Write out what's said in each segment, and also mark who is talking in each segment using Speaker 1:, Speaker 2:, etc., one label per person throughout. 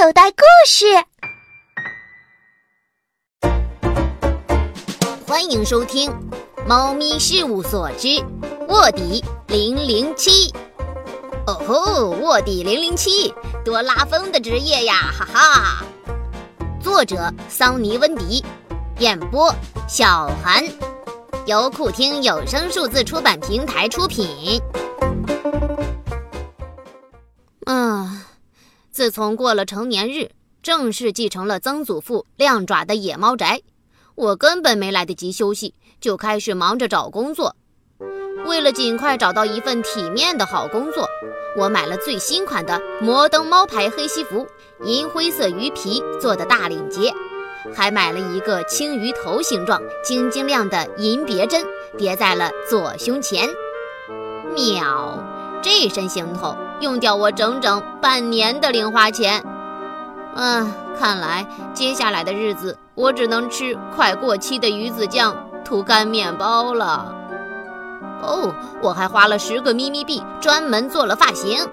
Speaker 1: 口袋故事，
Speaker 2: 欢迎收听《猫咪事务所之卧底零零七》。哦吼，卧底零零七，多拉风的职业呀！哈哈。作者：桑尼·温迪，演播：小韩，由酷听有声数字出版平台出品。自从过了成年日，正式继承了曾祖父亮爪的野猫宅，我根本没来得及休息，就开始忙着找工作。为了尽快找到一份体面的好工作，我买了最新款的摩登猫牌黑西服，银灰色鱼皮做的大领结，还买了一个青鱼头形状、晶晶亮的银别针，别在了左胸前。喵，这身行头。用掉我整整半年的零花钱，嗯，看来接下来的日子我只能吃快过期的鱼子酱涂干面包了。哦，我还花了十个咪咪币专门做了发型。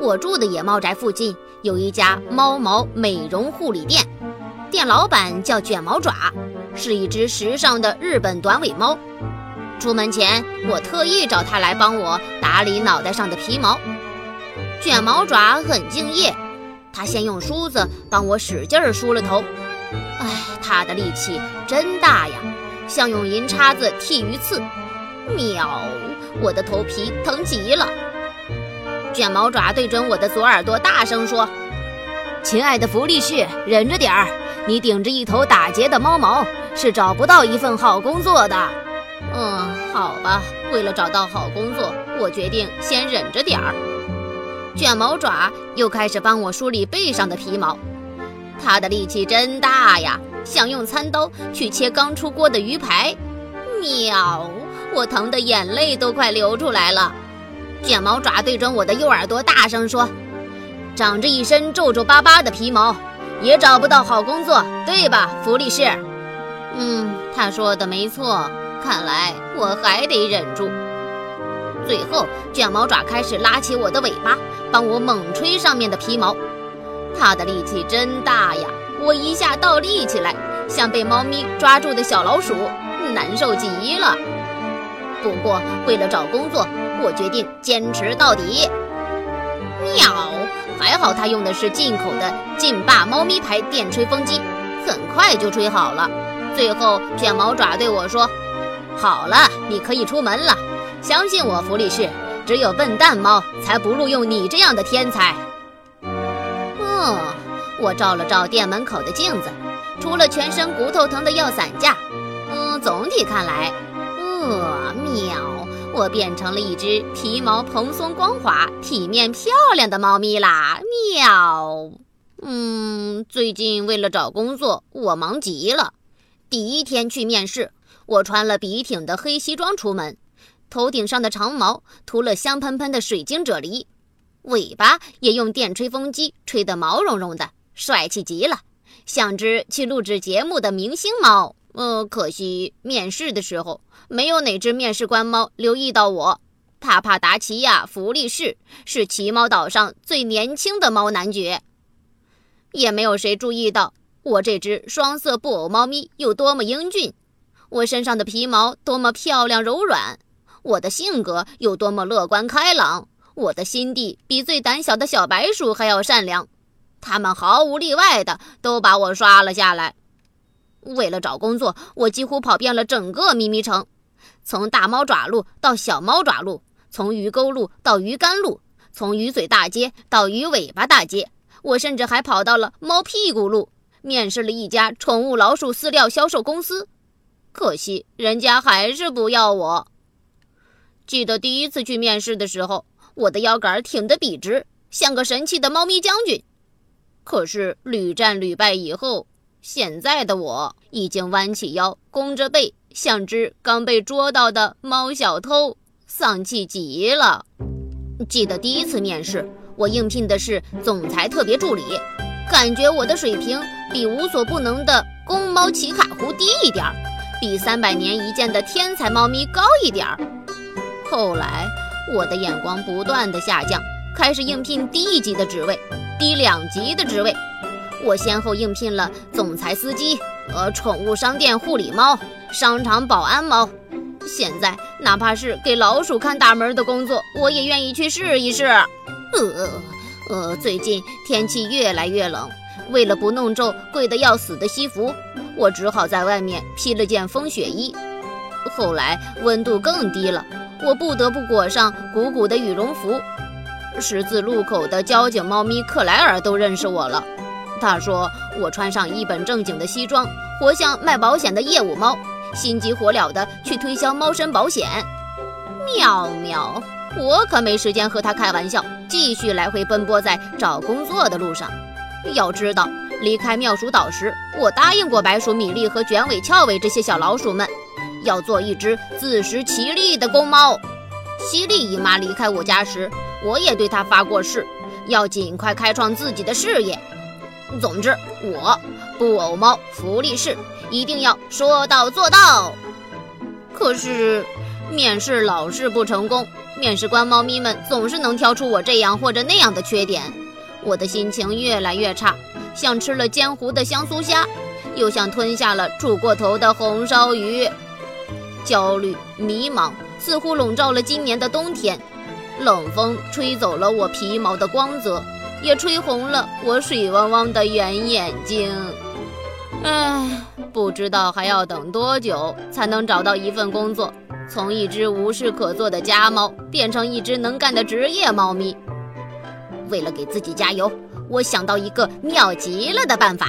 Speaker 2: 我住的野猫宅附近有一家猫毛美容护理店，店老板叫卷毛爪，是一只时尚的日本短尾猫。出门前，我特意找他来帮我打理脑袋上的皮毛。卷毛爪很敬业，他先用梳子帮我使劲儿梳了头。哎，他的力气真大呀，像用银叉子剃鱼刺。喵，我的头皮疼极了。卷毛爪对准我的左耳朵大声说：“亲爱的福利士，忍着点儿，你顶着一头打结的猫毛，是找不到一份好工作的。”嗯，好吧，为了找到好工作，我决定先忍着点儿。卷毛爪又开始帮我梳理背上的皮毛，他的力气真大呀，像用餐刀去切刚出锅的鱼排。喵，我疼得眼泪都快流出来了。卷毛爪对准我的右耳朵大声说：“长着一身皱皱巴巴的皮毛，也找不到好工作，对吧，福利士？”嗯，他说的没错，看来我还得忍住。最后，卷毛爪开始拉起我的尾巴，帮我猛吹上面的皮毛。它的力气真大呀！我一下倒立起来，像被猫咪抓住的小老鼠，难受极了。不过，为了找工作，我决定坚持到底。喵！还好它用的是进口的劲霸猫咪牌电吹风机，很快就吹好了。最后，卷毛爪对我说：“好了，你可以出门了。”相信我，福利士，只有笨蛋猫才不录用你这样的天才。嗯，我照了照店门口的镜子，除了全身骨头疼的要散架，嗯，总体看来，呃，喵，我变成了一只皮毛蓬松光滑、体面漂亮的猫咪啦！喵，嗯，最近为了找工作，我忙极了。第一天去面试，我穿了笔挺的黑西装出门。头顶上的长毛涂了香喷喷的水晶啫喱，尾巴也用电吹风机吹得毛茸茸的，帅气极了，像只去录制节目的明星猫。呃，可惜面试的时候没有哪只面试官猫留意到我。帕帕达奇亚福利士是奇猫岛上最年轻的猫男爵，也没有谁注意到我这只双色布偶猫咪有多么英俊，我身上的皮毛多么漂亮柔软。我的性格有多么乐观开朗，我的心地比最胆小的小白鼠还要善良，他们毫无例外的都把我刷了下来。为了找工作，我几乎跑遍了整个咪咪城，从大猫爪路到小猫爪路，从鱼沟路到鱼竿路，从鱼嘴大街到鱼尾巴大街，我甚至还跑到了猫屁股路，面试了一家宠物老鼠饲料销售公司，可惜人家还是不要我。记得第一次去面试的时候，我的腰杆挺得笔直，像个神气的猫咪将军。可是屡战屡败以后，现在的我已经弯起腰，弓着背，像只刚被捉到的猫小偷，丧气极了。记得第一次面试，我应聘的是总裁特别助理，感觉我的水平比无所不能的公猫奇卡湖低一点儿，比三百年一见的天才猫咪高一点儿。后来，我的眼光不断的下降，开始应聘低一级的职位，低两级的职位。我先后应聘了总裁司机、呃，宠物商店护理猫、商场保安猫。现在哪怕是给老鼠看大门的工作，我也愿意去试一试。呃呃，最近天气越来越冷，为了不弄皱贵得要死的西服，我只好在外面披了件风雪衣。后来温度更低了，我不得不裹上鼓鼓的羽绒服。十字路口的交警猫咪克莱尔都认识我了。他说我穿上一本正经的西装，活像卖保险的业务猫，心急火燎地去推销猫身保险。妙妙，我可没时间和他开玩笑，继续来回奔波在找工作的路上。要知道，离开妙鼠岛时，我答应过白鼠米粒和卷尾翘尾这些小老鼠们，要做一只自食其力的公猫。犀利姨妈离开我家时，我也对她发过誓，要尽快开创自己的事业。总之，我布偶猫福利是一定要说到做到。可是，面试老是不成功，面试官猫咪们总是能挑出我这样或者那样的缺点，我的心情越来越差，像吃了煎糊的香酥虾，又像吞下了煮过头的红烧鱼。焦虑、迷茫似乎笼罩了今年的冬天，冷风吹走了我皮毛的光泽。也吹红了我水汪汪的圆眼睛，唉，不知道还要等多久才能找到一份工作，从一只无事可做的家猫变成一只能干的职业猫咪。为了给自己加油，我想到一个妙极了的办法，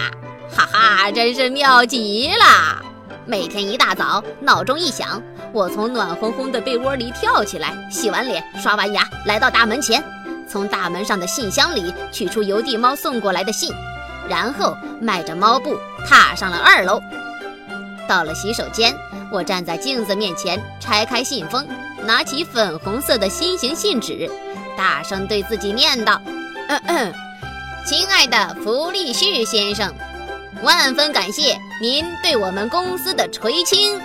Speaker 2: 哈哈，真是妙极了！每天一大早，闹钟一响，我从暖烘烘的被窝里跳起来，洗完脸，刷完牙，来到大门前。从大门上的信箱里取出邮递猫送过来的信，然后迈着猫步踏上了二楼。到了洗手间，我站在镜子面前，拆开信封，拿起粉红色的心形信纸，大声对自己念道：“亲爱的弗利士先生，万分感谢您对我们公司的垂青。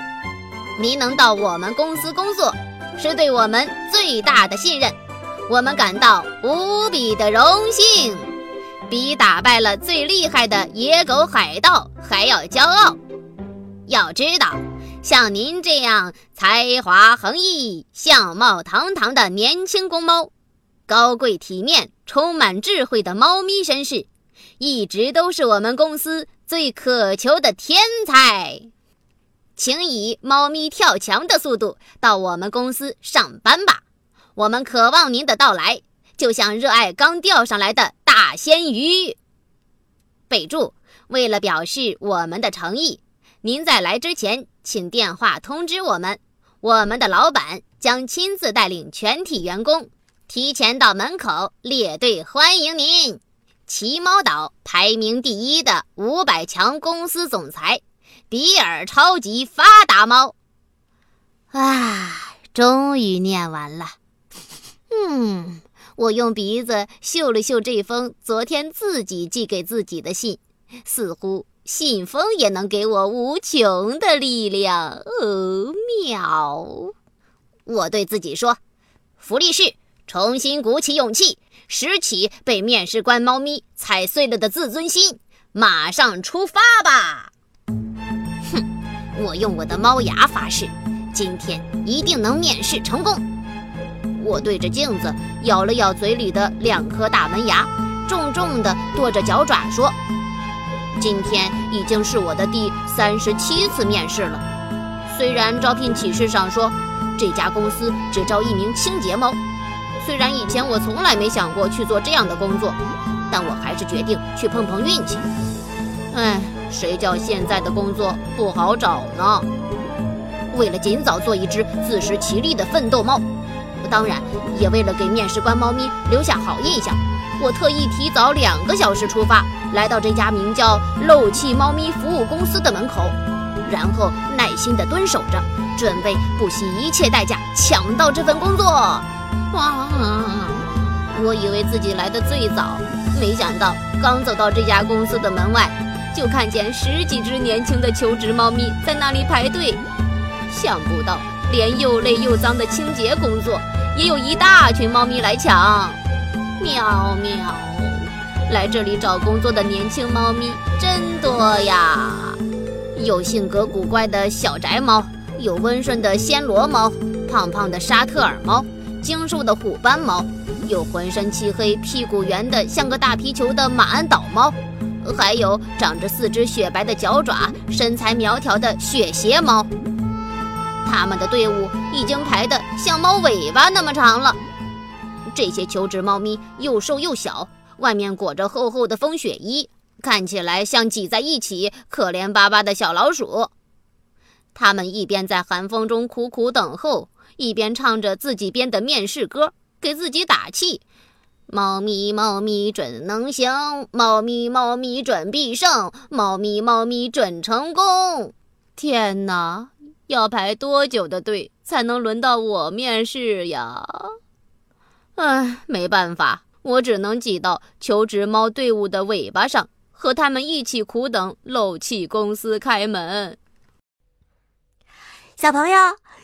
Speaker 2: 您能到我们公司工作，是对我们最大的信任。”我们感到无比的荣幸，比打败了最厉害的野狗海盗还要骄傲。要知道，像您这样才华横溢、相貌堂堂的年轻公猫，高贵体面、充满智慧的猫咪绅士，一直都是我们公司最渴求的天才。请以猫咪跳墙的速度到我们公司上班吧。我们渴望您的到来，就像热爱刚钓上来的大鲜鱼。备注：为了表示我们的诚意，您在来之前请电话通知我们，我们的老板将亲自带领全体员工提前到门口列队欢迎您。奇猫岛排名第一的五百强公司总裁比尔超级发达猫。啊，终于念完了。嗯，我用鼻子嗅了嗅这封昨天自己寄给自己的信，似乎信封也能给我无穷的力量。哦，妙！我对自己说：“福利士，重新鼓起勇气，拾起被面试官猫咪踩碎了的自尊心，马上出发吧！”哼，我用我的猫牙发誓，今天一定能面试成功。我对着镜子咬了咬嘴里的两颗大门牙，重重地跺着脚爪说：“今天已经是我的第三十七次面试了。虽然招聘启事上说这家公司只招一名清洁猫，虽然以前我从来没想过去做这样的工作，但我还是决定去碰碰运气。哎，谁叫现在的工作不好找呢？为了尽早做一只自食其力的奋斗猫。”当然，也为了给面试官猫咪留下好印象，我特意提早两个小时出发，来到这家名叫“漏气猫咪服务公司”的门口，然后耐心地蹲守着，准备不惜一切代价抢到这份工作。哇！我以为自己来的最早，没想到刚走到这家公司的门外，就看见十几只年轻的求职猫咪在那里排队。想不到，连又累又脏的清洁工作。也有一大群猫咪来抢，喵喵！来这里找工作的年轻猫咪真多呀，有性格古怪的小宅猫，有温顺的暹罗猫，胖胖的沙特尔猫，精瘦的虎斑猫，有浑身漆黑、屁股圆的像个大皮球的马鞍岛猫，还有长着四只雪白的脚爪、身材苗条的雪鞋猫。他们的队伍已经排得像猫尾巴那么长了。这些求职猫咪又瘦又小。外面裹着厚厚的风雪衣，看起来像挤在一起可怜巴巴的小老鼠。他们一边在寒风中苦苦等候，一边唱着自己编的面试歌，给自己打气：“猫咪，猫咪准能行，猫咪，猫咪准必胜，猫咪，猫咪准成功。”天哪，要排多久的队才能轮到我面试呀？唉，没办法。我只能挤到求职猫队伍的尾巴上，和他们一起苦等漏气公司开门。
Speaker 1: 小朋友，